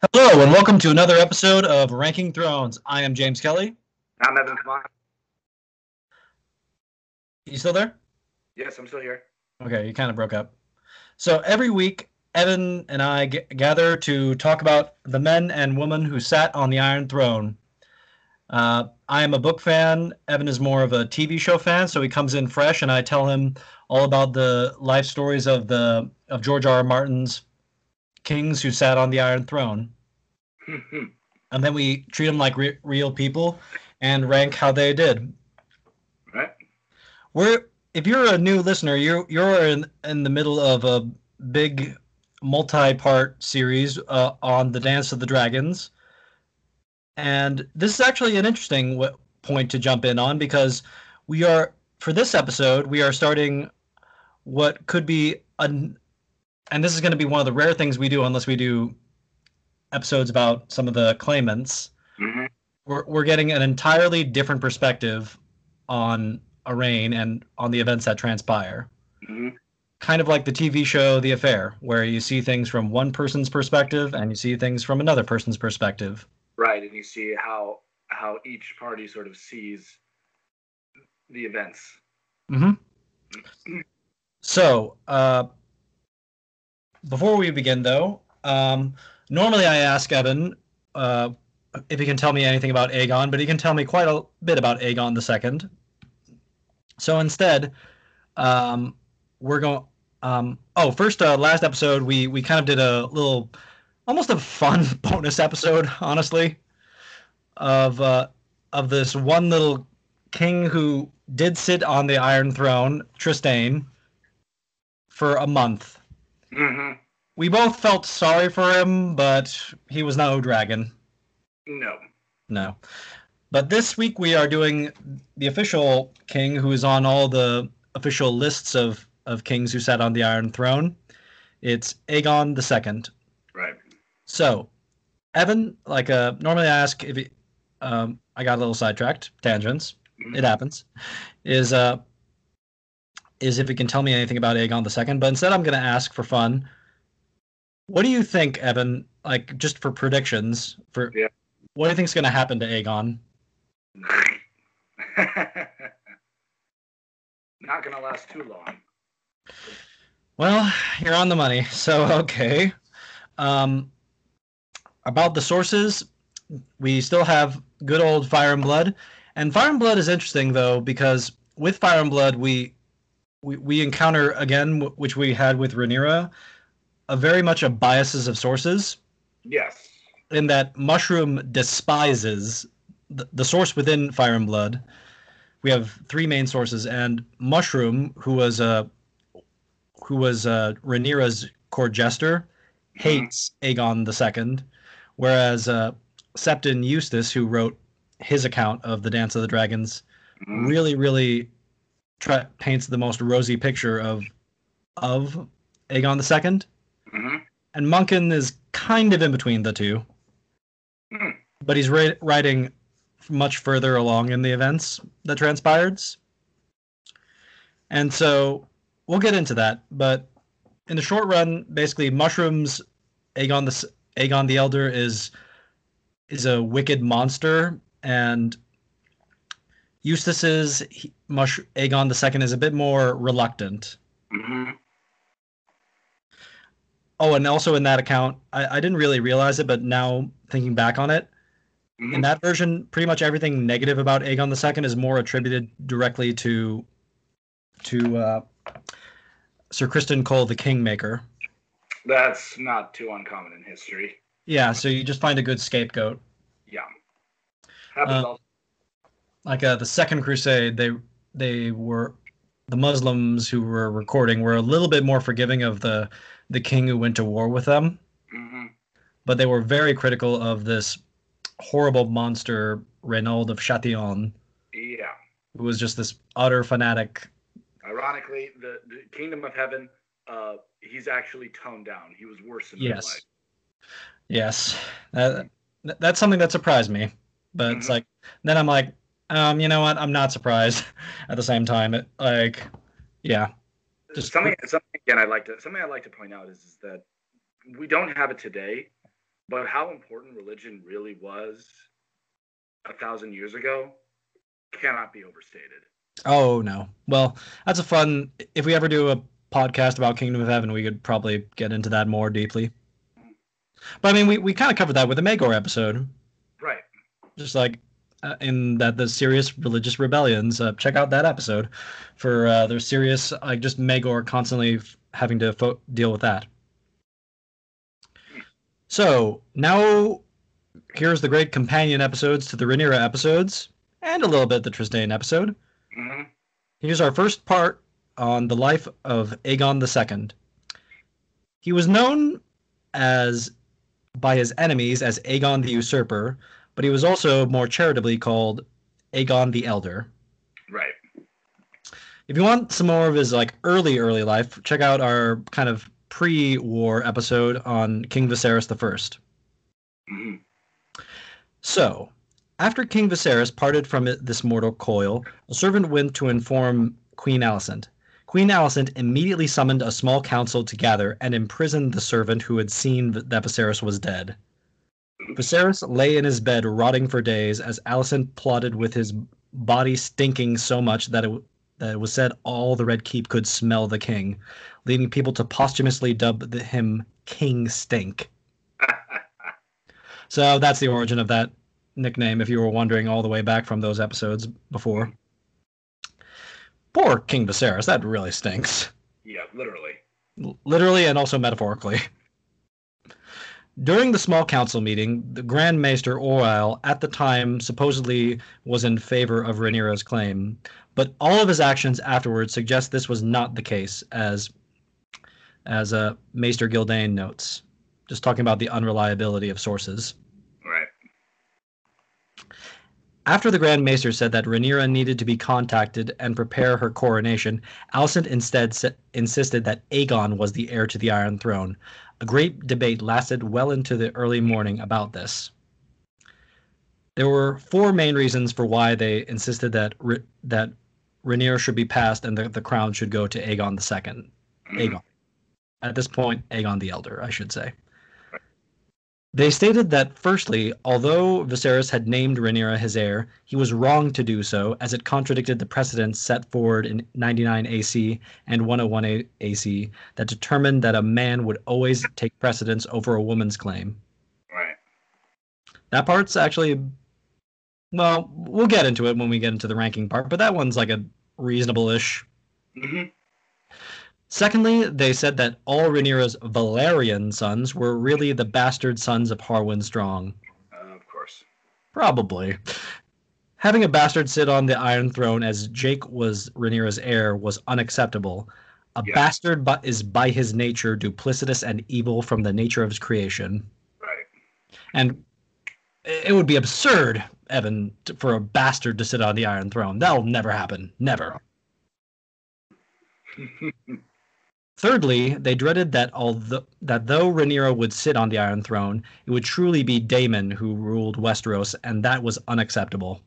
Hello, and welcome to another episode of Ranking Thrones. I am James Kelly. I'm Evan. You still there? Yes, I'm still here. Okay, you kind of broke up. So every week, Evan and I g- gather to talk about the men and women who sat on the Iron Throne. Uh, I am a book fan. Evan is more of a TV show fan, so he comes in fresh, and I tell him all about the life stories of the of George R. R. Martin's kings who sat on the Iron Throne, and then we treat them like re- real people and rank how they did. right? We're if you're a new listener, you're you're in in the middle of a big multi-part series uh, on the Dance of the Dragons, and this is actually an interesting w- point to jump in on because we are for this episode we are starting what could be an and this is going to be one of the rare things we do unless we do episodes about some of the claimants hmm we're, we're getting an entirely different perspective on a reign and on the events that transpire. hmm Kind of like the TV show The Affair, where you see things from one person's perspective and you see things from another person's perspective. Right, and you see how how each party sort of sees the events. hmm So, uh, before we begin, though, um, normally I ask Evan uh, if he can tell me anything about Aegon, but he can tell me quite a bit about Aegon the Second. So instead, um, we're going. Um, oh, first, uh, last episode we we kind of did a little, almost a fun bonus episode, honestly, of uh, of this one little king who did sit on the Iron Throne, Trystane, for a month. Hmm We both felt sorry for him, but he was no dragon. No. No. But this week we are doing the official king who is on all the official lists of, of kings who sat on the Iron Throne. It's Aegon the Second. Right. So, Evan, like uh, normally I ask if he, um, I got a little sidetracked, tangents. It happens. Is uh, is if he can tell me anything about Aegon the Second. But instead, I'm going to ask for fun. What do you think, Evan? Like just for predictions for Yeah. what do you think's going to happen to Aegon? Not gonna last too long. Well, you're on the money. So, okay. Um, about the sources, we still have good old Fire and Blood. And Fire and Blood is interesting, though, because with Fire and Blood, we we, we encounter, again, which we had with Rhaenyra, a very much a biases of sources Yes. in that Mushroom despises the, the source within Fire and Blood. We have three main sources, and Mushroom, who was a who was uh, Rhaenyra's court jester, hates Aegon the Second, whereas uh, Septon Eustace, who wrote his account of the Dance of the Dragons, Mhm. really, really try, paints the most rosy picture of of Aegon the Second, Mhm. and Munkun is kind of in between the two Hmm. but he's ri- writing much further along in the events that transpired. And so we'll get into that. But in the short run, basically, mushrooms, Aegon the Aegon the Elder is is a wicked monster, and Eustace's he, mush, Aegon the Second is a bit more reluctant. Mhm. Oh, and also in that account, I, I didn't really realize it, but now thinking back on it, in Mhm. that version, pretty much everything negative about Aegon II is more attributed directly to to uh, Sir Criston Cole, the Kingmaker. That's not too uncommon in history. Yeah, so you just find a good scapegoat. Yeah. Happens Uh, all. Like uh, the Second Crusade, they they were the Muslims who were recording were a little bit more forgiving of the the king who went to war with them, Mhm. but they were very critical of this horrible monster Renaud of Chatillon, Yeah. who was just this utter fanatic Ironically, the, the Kingdom of Heaven, uh, he's actually toned down. He was worse in real Yes. life. Yes, that, that's something that surprised me. But it's Mhm. like then I'm like, um, you know what? I'm not surprised. At the same time, it like, yeah, Just- something, something again. I like to something I like to point out is, is that we don't have it today, But how important religion really was a thousand years ago cannot be overstated. Oh no. Well, that's a fun. If we ever do a podcast about Kingdom of Heaven, we could probably get into that more deeply. But I mean, we, we kind of covered that with the Maegor episode, Right. just like uh, in that the serious religious rebellions. Uh, check out that episode for uh, their serious, like just Maegor constantly f- having to fo- deal with that. So now, here's the great companion episodes to the Rhaenyra episodes, and a little bit the Trystane episode. hmm Here's our first part on the life of Aegon II. He was known as by his enemies as Aegon the Usurper, but he was also more charitably called Aegon the Elder. Right. If you want some more of his like early early life, check out our kind of pre-war episode on King Viserys I. hmm So, after King Viserys parted from this mortal coil, a servant went to inform Queen Alicent. Queen Alicent immediately summoned a small council to gather and imprisoned the servant who had seen that Viserys was dead. Viserys lay in his bed rotting for days as Alicent plotted with his body stinking so much that it, that it was said all the Red Keep could smell the king, leading people to posthumously dub the, him King Stink. So that's the origin of that nickname, if you were wondering all the way back from those episodes before. Poor King Viserys, that really stinks. yeah, literally. L- Literally and also metaphorically. During the small council meeting, the Grand Maester Orwyle at the time supposedly was in favor of Rhaenyra's claim, but all of his actions afterwards suggest this was not the case, as as uh, Maester Gildayn notes, just talking about the unreliability of sources. Right. After the Grand Maester said that Rhaenyra needed to be contacted and prepare her coronation, Alicent instead s- insisted that Aegon was the heir to the Iron Throne. A great debate lasted well into the early morning about this. There were four main reasons for why they insisted that Rha- that Rhaenyra should be passed and that the crown should go to Aegon II. Mhm. Aegon. At this point, Aegon the Elder, I should say. They stated that, firstly, although Viserys had named Rhaenyra his heir, he was wrong to do so, as it contradicted the precedents set forward in 99 AC and 101 A- AC that determined that a man would always take precedence over a woman's claim. Right. That part's actually, well, we'll get into it when we get into the ranking part, but that one's like a reasonable-ish hmm Secondly, they said that all Rhaenyra's Velaryon sons were really the bastard sons of Harwin Strong. Uh, of course. Probably. Having a bastard sit on the Iron Throne as Jake was Rhaenyra's heir was unacceptable. A Yeah. bastard but is by his nature duplicitous and evil from the nature of his creation. Right. And it would be absurd, Evan, for a bastard to sit on the Iron Throne. That'll never happen. Never. Thirdly, they dreaded that although that though Rhaenyra would sit on the Iron Throne, it would truly be Daemon who ruled Westeros, and that was unacceptable.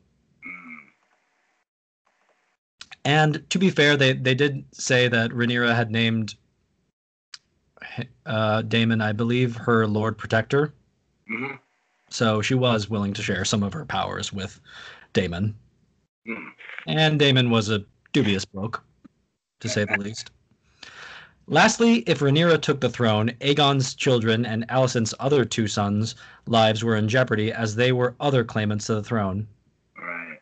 And to be fair, they, they did say that Rhaenyra had named uh, Daemon, I believe, her Lord Protector. Mhm. So she was willing to share some of her powers with Daemon. Mm. And Daemon was a dubious bloke, to say the least. Lastly, if Rhaenyra took the throne, Aegon's children and Alicent's other two sons' lives were in jeopardy as they were other claimants to the throne. Right.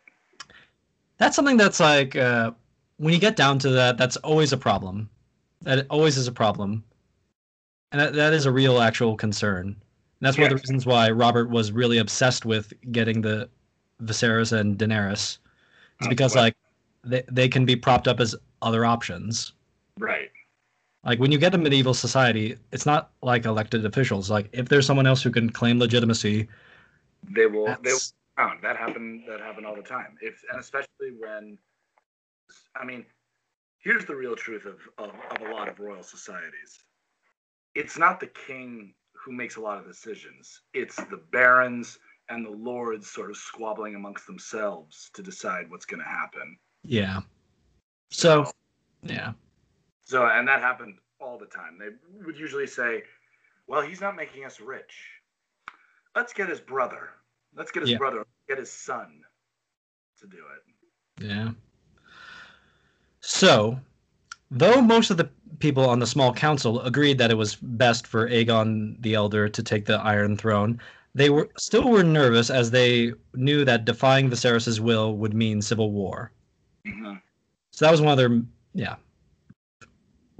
That's something that's like, uh, when you get down to that, that's always a problem. That always is a problem. And that, that is a real, actual concern. And that's one of the reasons why Robert was really obsessed with getting the Viserys and Daenerys. Is Oh, because, like, they, they can be propped up as other options. Right. Like when you get a medieval society, it's not like elected officials. Like if there's someone else who can claim legitimacy, They will. They will that's. That happened. That happened all the time. If and especially when, I mean, here's the real truth of, of of a lot of royal societies. It's not the king who makes a lot of decisions. It's the barons and the lords sort of squabbling amongst themselves to decide what's going to happen. yeah. So yeah, So and that happened all the time. They would usually say, "Well, he's not making us rich." let's get his brother. Let's get his Yeah. brother. Get his son to do it. Yeah. So, though most of the people on the small council agreed that it was best for Aegon the Elder to take the Iron Throne, they were still were nervous as they knew that defying Viserys' will would mean civil war. hmm So that was one of their yeah.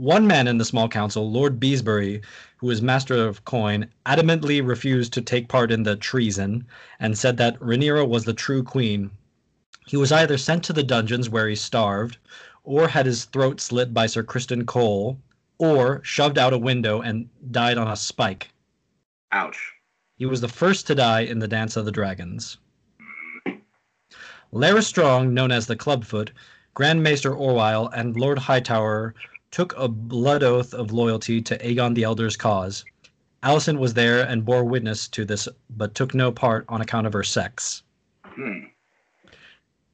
One man in the small council, Lord Beesbury, who was master of coin, adamantly refused to take part in the treason and said that Rhaenyra was the true queen. He was either sent to the dungeons where he starved, or had his throat slit by Sir Criston Cole, or shoved out a window and died on a spike. Ouch. He was the first to die in the Dance of the Dragons. Lara Strong, known as the Clubfoot, Grand Maester Orwyle, and Lord Hightower took a blood oath of loyalty to Aegon the Elder's cause. Alicent was there and bore witness to this, but took no part on account of her sex. Hmm.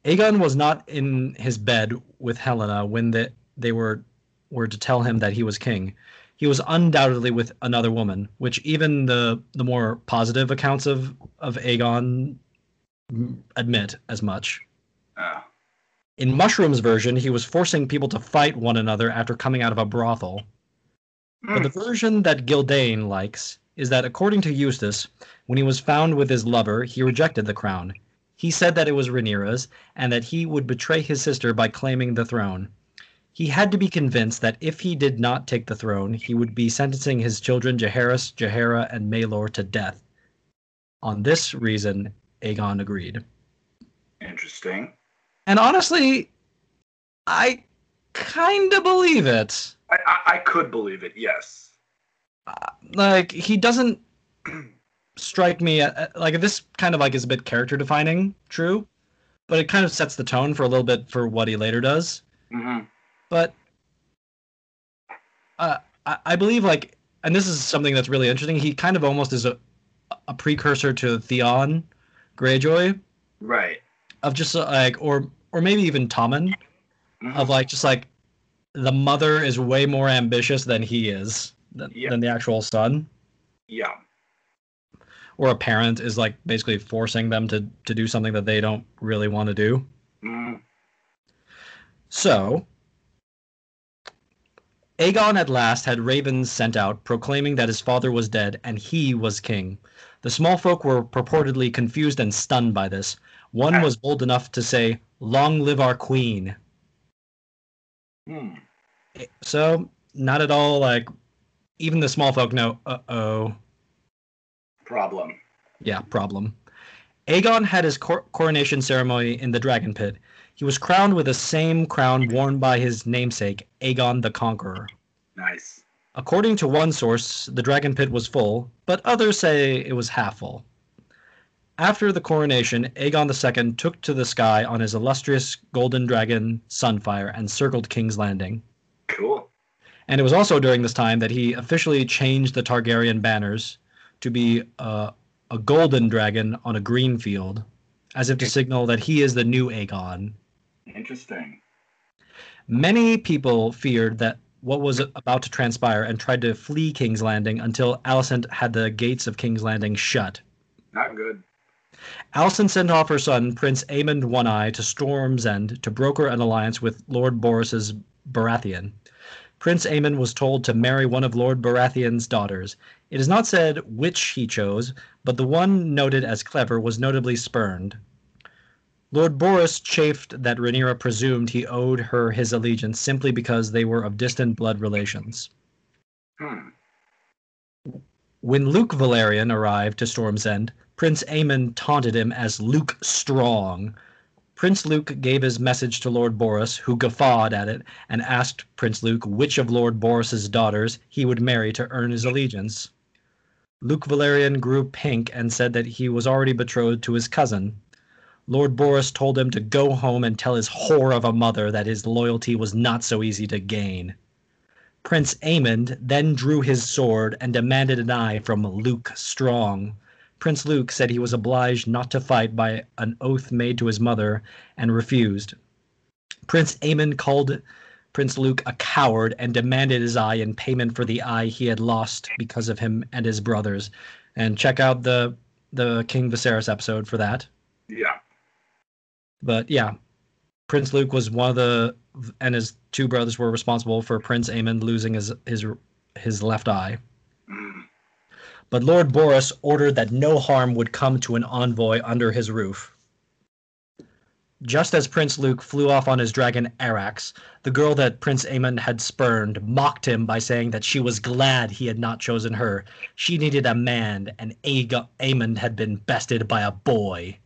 Aegon was not in his bed with Helaena when the, they were were to tell him that he was king. He was undoubtedly with another woman, which even the the more positive accounts of of Aegon admit as much. Oh. In Mushroom's version, he was forcing people to fight one another after coming out of a brothel. But the mm. version that Gildayn likes is that according to Eustace, when he was found with his lover, he rejected the crown. He said that it was Rhaenyra's and that he would betray his sister by claiming the throne. He had to be convinced that if he did not take the throne, he would be sentencing his children Jaehaerys, Jaehaera, and Maelor to death. On this reason, Aegon agreed. Interesting. And honestly, I kind of believe it. I, I, I could believe it. Yes. like he doesn't strike me a- a- like this kind of like is a bit character defining true but it kind of sets the tone for a little bit for what he later does hmm but uh, I, I believe like and this is something that's really interesting he kind of almost is a, a precursor to theon greyjoy Right. Of just like or or maybe even tommen Mhm. of like just like the mother is way more ambitious than he is than, Yeah. than the actual son yeah. or a parent is like basically forcing them to to do something that they don't really want to do. Mhm. So Aegon at last had ravens sent out proclaiming that his father was dead and he was king. The small folk were purportedly confused and stunned by this. One was bold enough to say, "Long live our queen." Hmm. So, not at all like even the small folk know, "Uh-oh, Problem. Yeah, problem. Aegon had his cor- coronation ceremony in the Dragon Pit. He was crowned with the same crown worn by his namesake, Aegon the Conqueror. Nice. According to one source, the Dragon Pit was full, but others say it was half full. After the coronation, Aegon II took to the sky on his illustrious golden dragon Sunfire and circled King's Landing. Cool. And it was also during this time that he officially changed the Targaryen banners to be uh, a golden dragon on a green field, as if to signal that he is the new Aegon. Interesting. Many people feared that what was about to transpire and tried to flee King's Landing until Alicent had the gates of King's Landing shut. Not good. Alicent sent off her son, Prince Aemond One Eye, to Storm's End to broker an alliance with Lord Borros's Baratheon. Prince Aemond was told to marry one of Lord Baratheon's daughters. It is not said which he chose, but the one noted as clever was notably spurned. Lord Borros chafed that Rhaenyra presumed he owed her his allegiance simply because they were of distant blood relations. Hmm. When Luke Velaryon arrived to Storm's End, Prince Aemond taunted him as Luke Strong. Prince Luke gave his message to Lord Borros, who guffawed at it and asked Prince Luke which of Lord Borros's daughters he would marry to earn his allegiance. Luke Velaryon grew pink and said that he was already betrothed to his cousin. Lord Borros told him to go home and tell his whore of a mother that his loyalty was not so easy to gain. Prince Aemond then drew his sword and demanded an eye from Luke Strong. Prince Luke said he was obliged not to fight by an oath made to his mother and refused. Prince Aemond called Prince Luke a coward and demanded his eye in payment for the eye he had lost because of him and his brothers. And check out the the King Viserys episode for that. Yeah. But yeah, Prince Luke was one of the and his two brothers were responsible for Prince Aemond losing his his his left eye. But Lord Borros ordered that no harm would come to an envoy under his roof. Just as Prince Luke flew off on his dragon Arax, the girl that Prince Aemond had spurned mocked him by saying that she was glad he had not chosen her. She needed a man, and Aemond had been bested by a boy.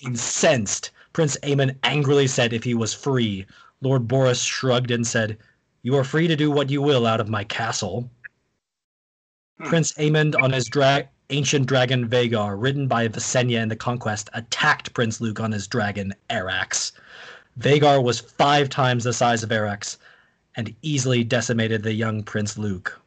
Incensed, Prince Aemond angrily said if he was free. Lord Borros shrugged and said, You are free to do what you will out of my castle. Hmm. Prince Aemond on his dra- ancient dragon Vhagar, ridden by Visenya in the conquest, attacked Prince Luke on his dragon Arax. Vhagar was five times the size of Arax and easily decimated the young Prince Luke.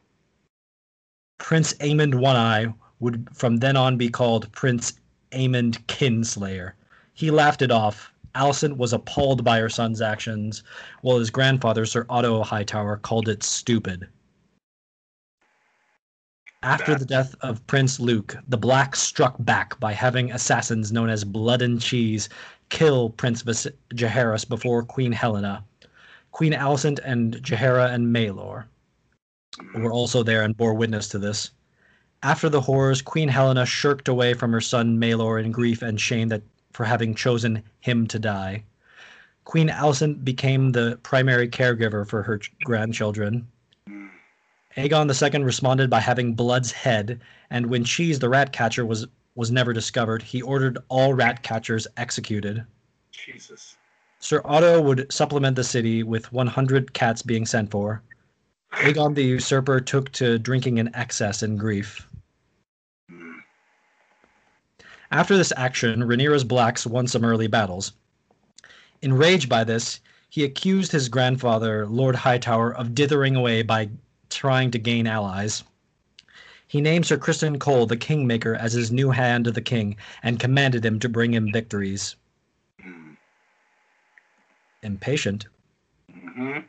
Prince Aemond One Eye would from then on be called Prince Aemond Kinslayer. He laughed it off. Alicent was appalled by her son's actions, while his grandfather, Sir Otto Hightower, called it stupid. After the death of Prince Luke, the Blacks struck back by having assassins known as Blood and Cheese kill Prince Vis- Jaehaerys before Queen Helaena. Queen Alicent and Jaehaera and Maelor were mm. also there and bore witness to this. After the horrors, Queen Helaena shirked away from her son Maelor in grief and shame that for having chosen him to die. Queen Alicent became the primary caregiver for her ch- grandchildren. Aegon II responded by having Blood's head, and when Cheese the rat catcher was was never discovered, he ordered all rat catchers executed. Jesus. Sir Otto would supplement the city with 100 cats being sent for. Aegon the usurper took to drinking in excess in grief. After this action, Rhaenyra's blacks won some early battles. Enraged by this, he accused his grandfather, Lord Hightower, of dithering away by trying to gain allies. He named Sir Criston Cole the Kingmaker as his new hand to the king and commanded him to bring him victories. Mm. Impatient, Mhm.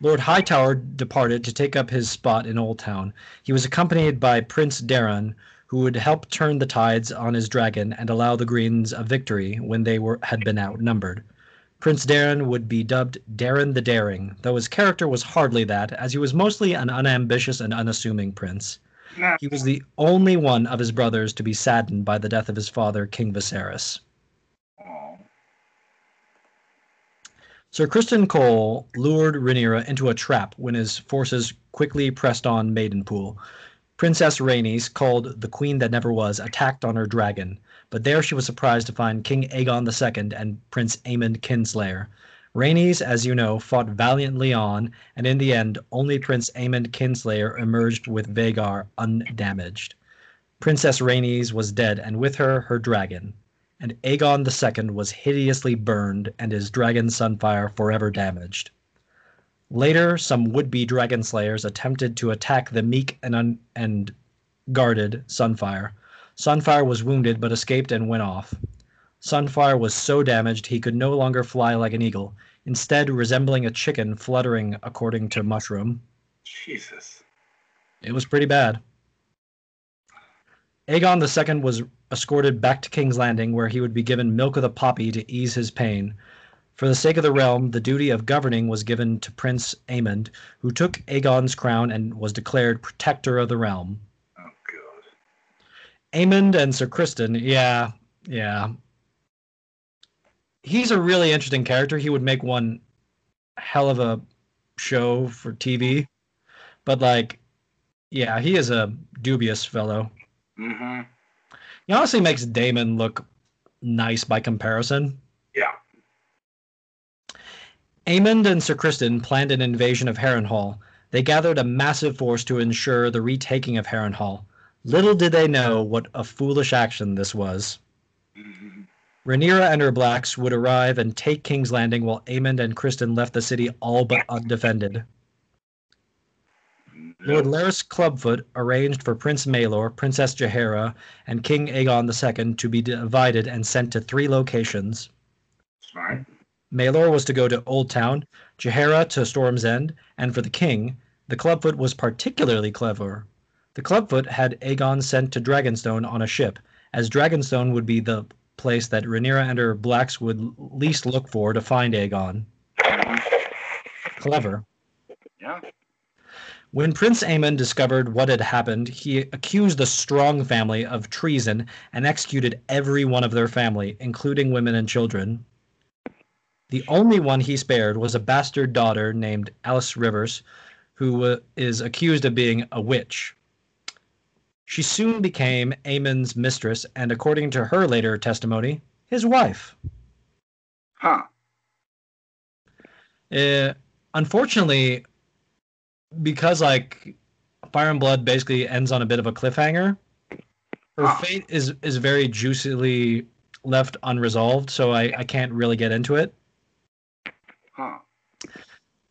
Lord Hightower departed to take up his spot in Old Town. He was accompanied by Prince Daeron, who would help turn the tides on his dragon and allow the Greens a victory when they were had been outnumbered. Prince Daeron would be dubbed Daeron the Daring, though his character was hardly that, as he was mostly an unambitious and unassuming prince. Nah. He was the only one of his brothers to be saddened by the death of his father, King Viserys. Sir Criston Cole lured Rhaenyra into a trap when his forces quickly pressed on Maidenpool. Princess Rhaenys, called the Queen That Never Was, attacked on her dragon, but there she was surprised to find King Aegon II and Prince Aemond Kinslayer. Rhaenys, as you know, fought valiantly on, and in the end, only Prince Aemond Kinslayer emerged with Vhagar undamaged. Princess Rhaenys was dead, and with her, her dragon and Aegon II was hideously burned and his dragon Sunfire forever damaged. Later, some would-be dragon slayers attempted to attack the meek and un- and guarded Sunfire. Sunfire was wounded but escaped and went off. Sunfire was so damaged he could no longer fly like an eagle, instead resembling a chicken fluttering according to Mushroom. Jesus. It was pretty bad. Aegon II was escorted back to King's Landing, where he would be given milk of the poppy to ease his pain. For the sake of the realm, the duty of governing was given to Prince Aemond, who took Aegon's crown and was declared protector of the realm. Aemond and Sir Criston, yeah, yeah. He's a really interesting character. He would make one hell of a show for TV. But like, yeah, he is a dubious fellow. Mm-hmm. He honestly makes Daemon look nice by comparison. Yeah. Aemond and Sir Criston planned an invasion of Harrenhal. They gathered a massive force to ensure the retaking of Harrenhal. Little did they know what a foolish action this was. Rhaenyra and her blacks would arrive and take King's Landing while Aemond and Criston left the city all but undefended. Mm-hmm. Lord Nope. Larys Clubfoot arranged for Prince Maelor, Princess Jaehaera, and King Aegon II to be divided and sent to three locations. Smart. Maelor was to go to Old Town, Jaehaera to Storm's End, and for the king, the Clubfoot was particularly clever. The Clubfoot had Aegon sent to Dragonstone on a ship, as Dragonstone would be the place that Rhaenyra and her blacks would least look for to find Aegon. Clever. Yeah. When Prince Aemond discovered what had happened, he accused the Strong family of treason and executed every one of their family, including women and children. The only one he spared was a bastard daughter named Alys Rivers, who uh, accused of being a witch. She soon became Aemond's mistress and, according to her later testimony, his wife. Huh. Uh, unfortunately, because like Fire and Blood basically ends on a bit of a cliffhanger, her Huh. fate is is very juicily left unresolved. So I, I can't really get into it. Huh.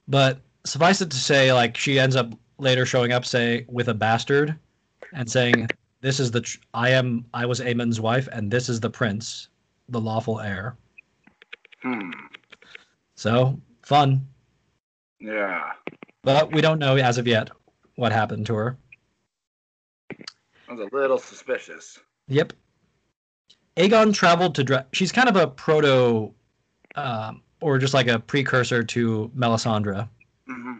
But suffice it to say, like she ends up later showing up, say with a bastard, and saying, "This is the tr- I am I was Aemond's wife, and this is the prince, the lawful heir." Hmm. So fun, Yeah. but we don't know as of yet what happened to her. I was a little suspicious. Yep. Aegon traveled to. Dra- She's kind of a proto, um, or just like a precursor to Melisandre. hmm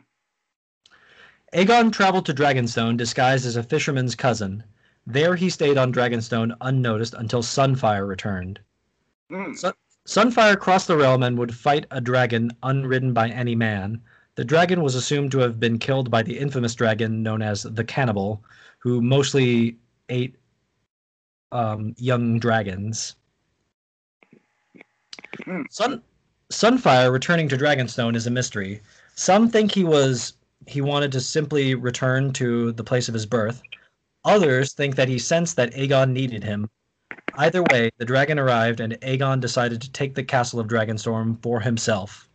Aegon traveled to Dragonstone disguised as a fisherman's cousin. There he stayed on Dragonstone unnoticed until Sunfire returned. Hmm. So- Sunfire crossed the realm and would fight a dragon unridden by any man. The dragon was assumed to have been killed by the infamous dragon known as the Cannibal, who mostly ate um, young dragons. Hmm. Sun Sunfire returning to Dragonstone is a mystery. Some think he was he wanted to simply return to the place of his birth. Others think that he sensed that Aegon needed him. Either way, the dragon arrived and Aegon decided to take the castle of Dragonstone for himself.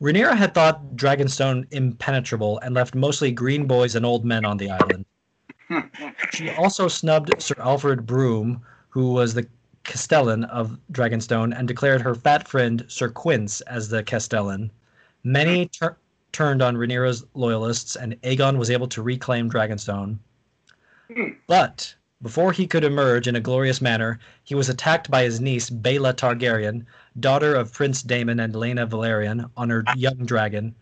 Rhaenyra had thought Dragonstone impenetrable and left mostly green boys and old men on the island. She also snubbed Sir Alfred Broome, who was the Castellan of Dragonstone, and declared her fat friend Sir Quince as the Castellan. Many tur- turned on Rhaenyra's loyalists, and Aegon was able to reclaim Dragonstone. Hmm. But before he could emerge in a glorious manner, he was attacked by his niece Baela Targaryen, daughter of Prince Daemon and Laena Velaryon, on her young dragon.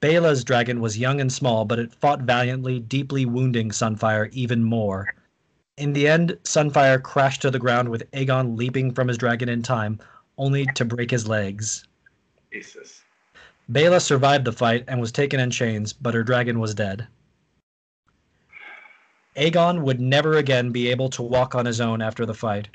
Baela's dragon was young and small, but it fought valiantly, deeply wounding Sunfire even more. In the end, Sunfire crashed to the ground with Aegon leaping from his dragon in time, only to break his legs. Jesus. Baela survived the fight and was taken in chains, but her dragon was dead. Aegon would never again be able to walk on his own after the fight.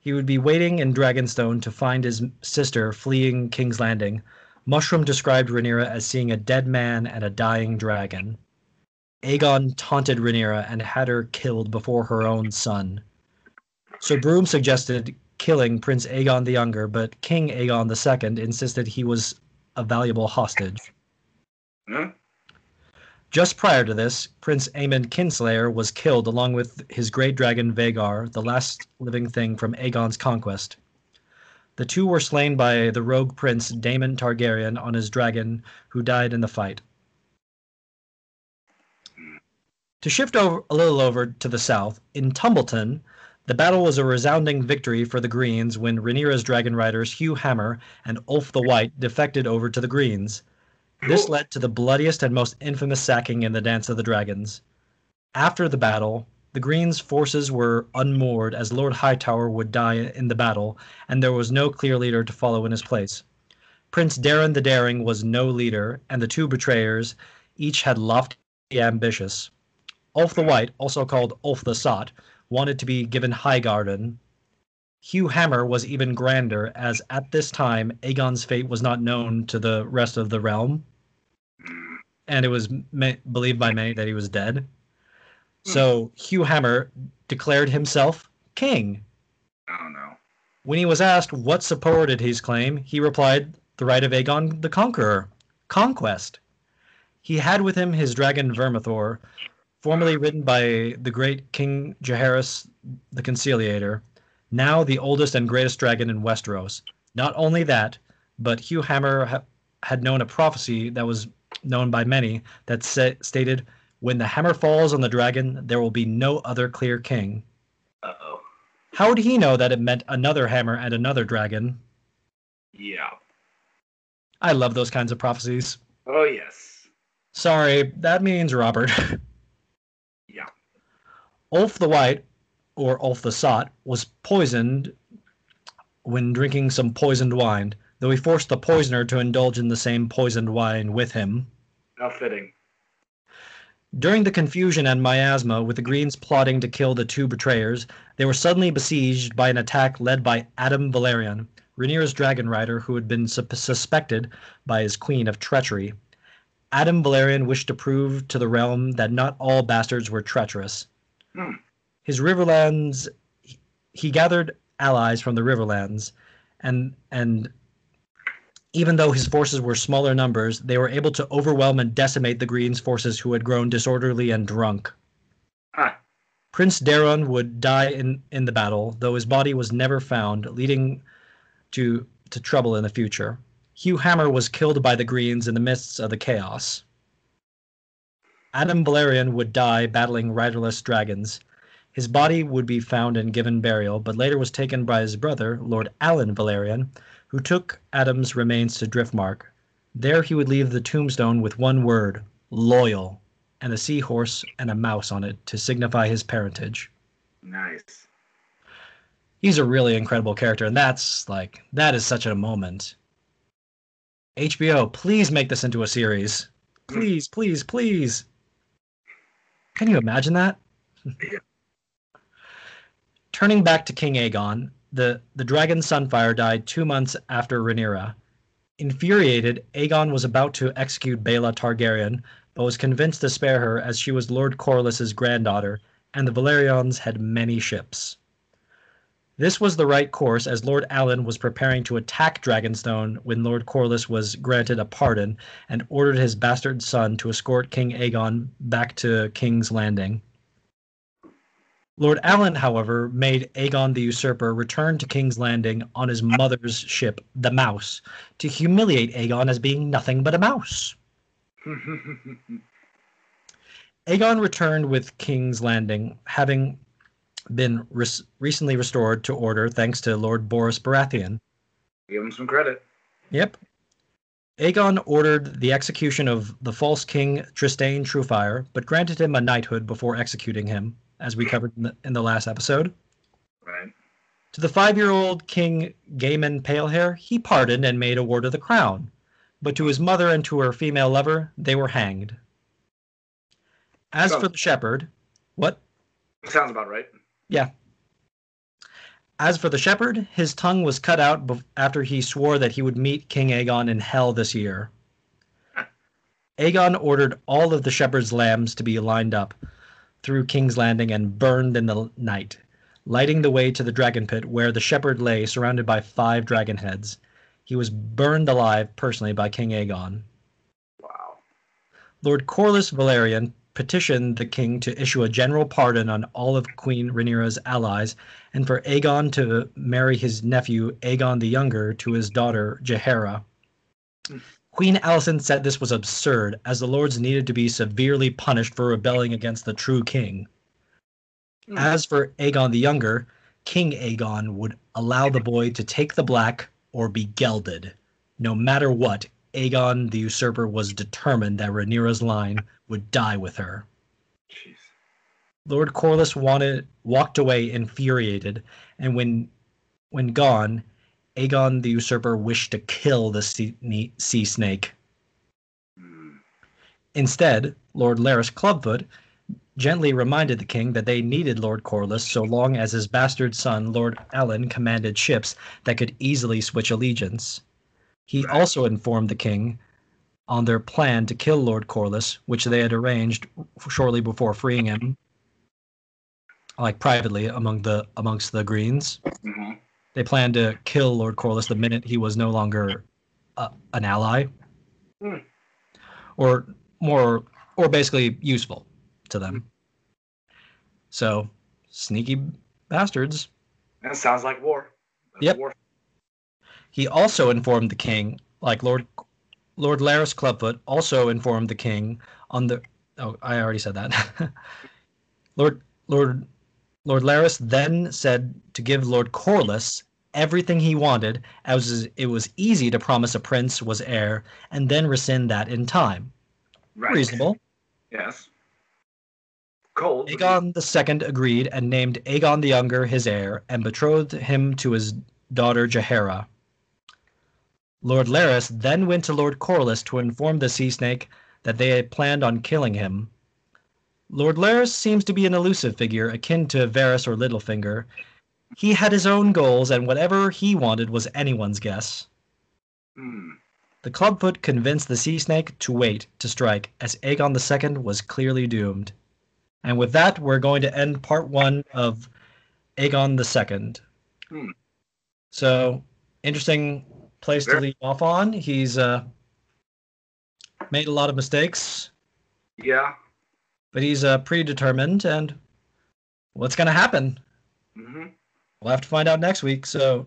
He would be waiting in Dragonstone to find his sister fleeing King's Landing. Mushroom described Rhaenyra as seeing a dead man and a dying dragon. Aegon taunted Rhaenyra and had her killed before her own son. Sir Broome suggested killing Prince Aegon the Younger, but King Aegon II insisted he was a valuable hostage. Huh? Just prior to this, Prince Aemond Kinslayer was killed along with his great dragon Vhagar, the last living thing from Aegon's conquest. The two were slain by the rogue prince Daemon Targaryen on his dragon, who died in the fight. To shift over a little over to the south, in Tumbleton, the battle was a resounding victory for the Greens when Rhaenyra's dragon riders Hugh Hammer and Ulf the White defected over to the Greens. This led to the bloodiest and most infamous sacking in the Dance of the Dragons. After the battle, the Greens' forces were unmoored as Lord Hightower would die in the battle, and there was no clear leader to follow in his place. Prince Daeron the Daring was no leader, and the two betrayers each had lofty ambitions. Ulf the White, also called Ulf the Sot, wanted to be given Highgarden. Hugh Hammer was even grander, as at this time Aegon's fate was not known to the rest of the realm, Hmm. and it was ma- believed by many that he was dead. So Hugh Hammer declared himself king. Oh no. When he was asked what supported his claim, he replied, The right of Aegon the Conqueror, conquest. He had with him his dragon Vermithor, formerly ridden by the great King Jaehaerys the Conciliator, now the oldest and greatest dragon in Westeros. Not only that, but Hugh Hammer ha- had known a prophecy that was known by many that sa- stated, When the hammer falls on the dragon, there will be no other clear king. Uh oh. How would he know that it meant another hammer and another dragon? Yeah. I love those kinds of prophecies. Oh yes. Sorry, that means Robert. Ulf the White, or Ulf the Sot, was poisoned when drinking some poisoned wine, though he forced the poisoner to indulge in the same poisoned wine with him. How fitting. During the confusion and miasma, with the Greens plotting to kill the two betrayers, they were suddenly besieged by an attack led by Addam Velaryon, Rhaenyra's dragon rider who had been sus- suspected by his queen of treachery. Addam Velaryon wished to prove to the realm that not all bastards were treacherous. Hmm. His Riverlands, he gathered allies from the Riverlands, and and even though his forces were smaller numbers, they were able to overwhelm and decimate the Greens' forces who had grown disorderly and drunk. Huh. Prince Daeron would die in, in the battle, though his body was never found, leading to, to trouble in the future. Hugh Hammer was killed by the Greens in the midst of the chaos. Addam Velaryon would die battling riderless dragons. His body would be found and given burial, but later was taken by his brother, Lord Alyn Velaryon, who took Addam's remains to Driftmark. There he would leave the tombstone with one word, loyal, and a seahorse and a mouse on it to signify his parentage. Nice. He's a really incredible character, and that's like that is such a moment. HBO, please make this into a series. Please, please, please. Can you imagine that? Turning back to King Aegon, the, the dragon Sunfire died two months after Rhaenyra. Infuriated, Aegon was about to execute Baela Targaryen, but was convinced to spare her as she was Lord Corlys's granddaughter, and the Velaryons had many ships. This was the right course as Lord Alyn was preparing to attack Dragonstone when Lord Corlys was granted a pardon and ordered his bastard son to escort King Aegon back to King's Landing. Lord Alyn, however, made Aegon the Usurper return to King's Landing on his mother's ship, the Mouse, to humiliate Aegon as being nothing but a mouse. Aegon returned with King's Landing, having been res- recently restored to order thanks to Lord Borros Baratheon. Give him some credit. Yep. Aegon ordered the execution of the false king Trystane Truefire, but granted him a knighthood before executing him, as we covered in the, in the last episode. Right. To the five-year-old King Gaemon Palehair, he pardoned and made a ward of the crown, but to his mother and to her female lover, they were hanged. As for the shepherd, what? Sounds about right. Yeah. As for the shepherd, his tongue was cut out after he swore that he would meet King Aegon in hell this year. Aegon ordered all of the shepherd's lambs to be lined up through King's Landing and burned in the night, lighting the way to the dragon pit where the shepherd lay surrounded by five dragon heads. He was burned alive personally by King Aegon. Wow. Lord Corlys Velaryon petitioned the king to issue a general pardon on all of Queen Rhaenyra's allies and for Aegon to marry his nephew Aegon the Younger to his daughter Jaehaera. Queen Alicent said this was absurd, as the lords needed to be severely punished for rebelling against the true king. Hmm. As for Aegon the Younger, King Aegon would allow the boy to take the black or be gelded. No matter what, Aegon the usurper was determined that Rhaenyra's line would die with her. Jeez. Lord Corlys wanted walked away infuriated, and when when gone, Aegon the usurper wished to kill the sea, sea snake. Hmm. Instead, Lord Larys Clubfoot gently reminded the king that they needed Lord Corlys so long as his bastard son, Lord Alyn, commanded ships that could easily switch allegiance. He Right. also informed the king on their plan to kill Lord Corlys, which they had arranged shortly before freeing him, like privately among the amongst the Greens. Mhm. They planned to kill Lord Corlys the minute he was no longer uh, an ally, Hmm. or more, or basically useful to them. So, sneaky bastards. That sounds like war. That's Yep. War. He also informed the king, like Lord Lord Larys Clubfoot, also informed the king on the. Oh, I already said that. Lord Lord Lord Larys then said to give Lord Corlys everything he wanted, as it was easy to promise a prince was heir and then rescind that in time. Right. Reasonable. Yes. Cold. Aegon II agreed and named Aegon the Younger his heir and betrothed him to his daughter Jaehaera. Lord Larys then went to Lord Corlys to inform the Sea Snake that they had planned on killing him. Lord Larys seems to be an elusive figure akin to Varys or Littlefinger. He had his own goals, and whatever he wanted was anyone's guess. Hmm. The Clubfoot convinced the Sea Snake to wait to strike, as Aegon II was clearly doomed. And with that, we're going to end part one of Aegon II. Hmm. So, interesting place to leave off on. He's uh, made a lot of mistakes, Yeah. but he's uh, pretty determined. And what's going to happen? Mm-hmm. We'll have to find out next week. So,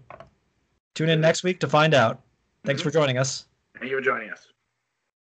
tune in next week to find out. Thanks Mhm. for joining us. Thank you for joining us.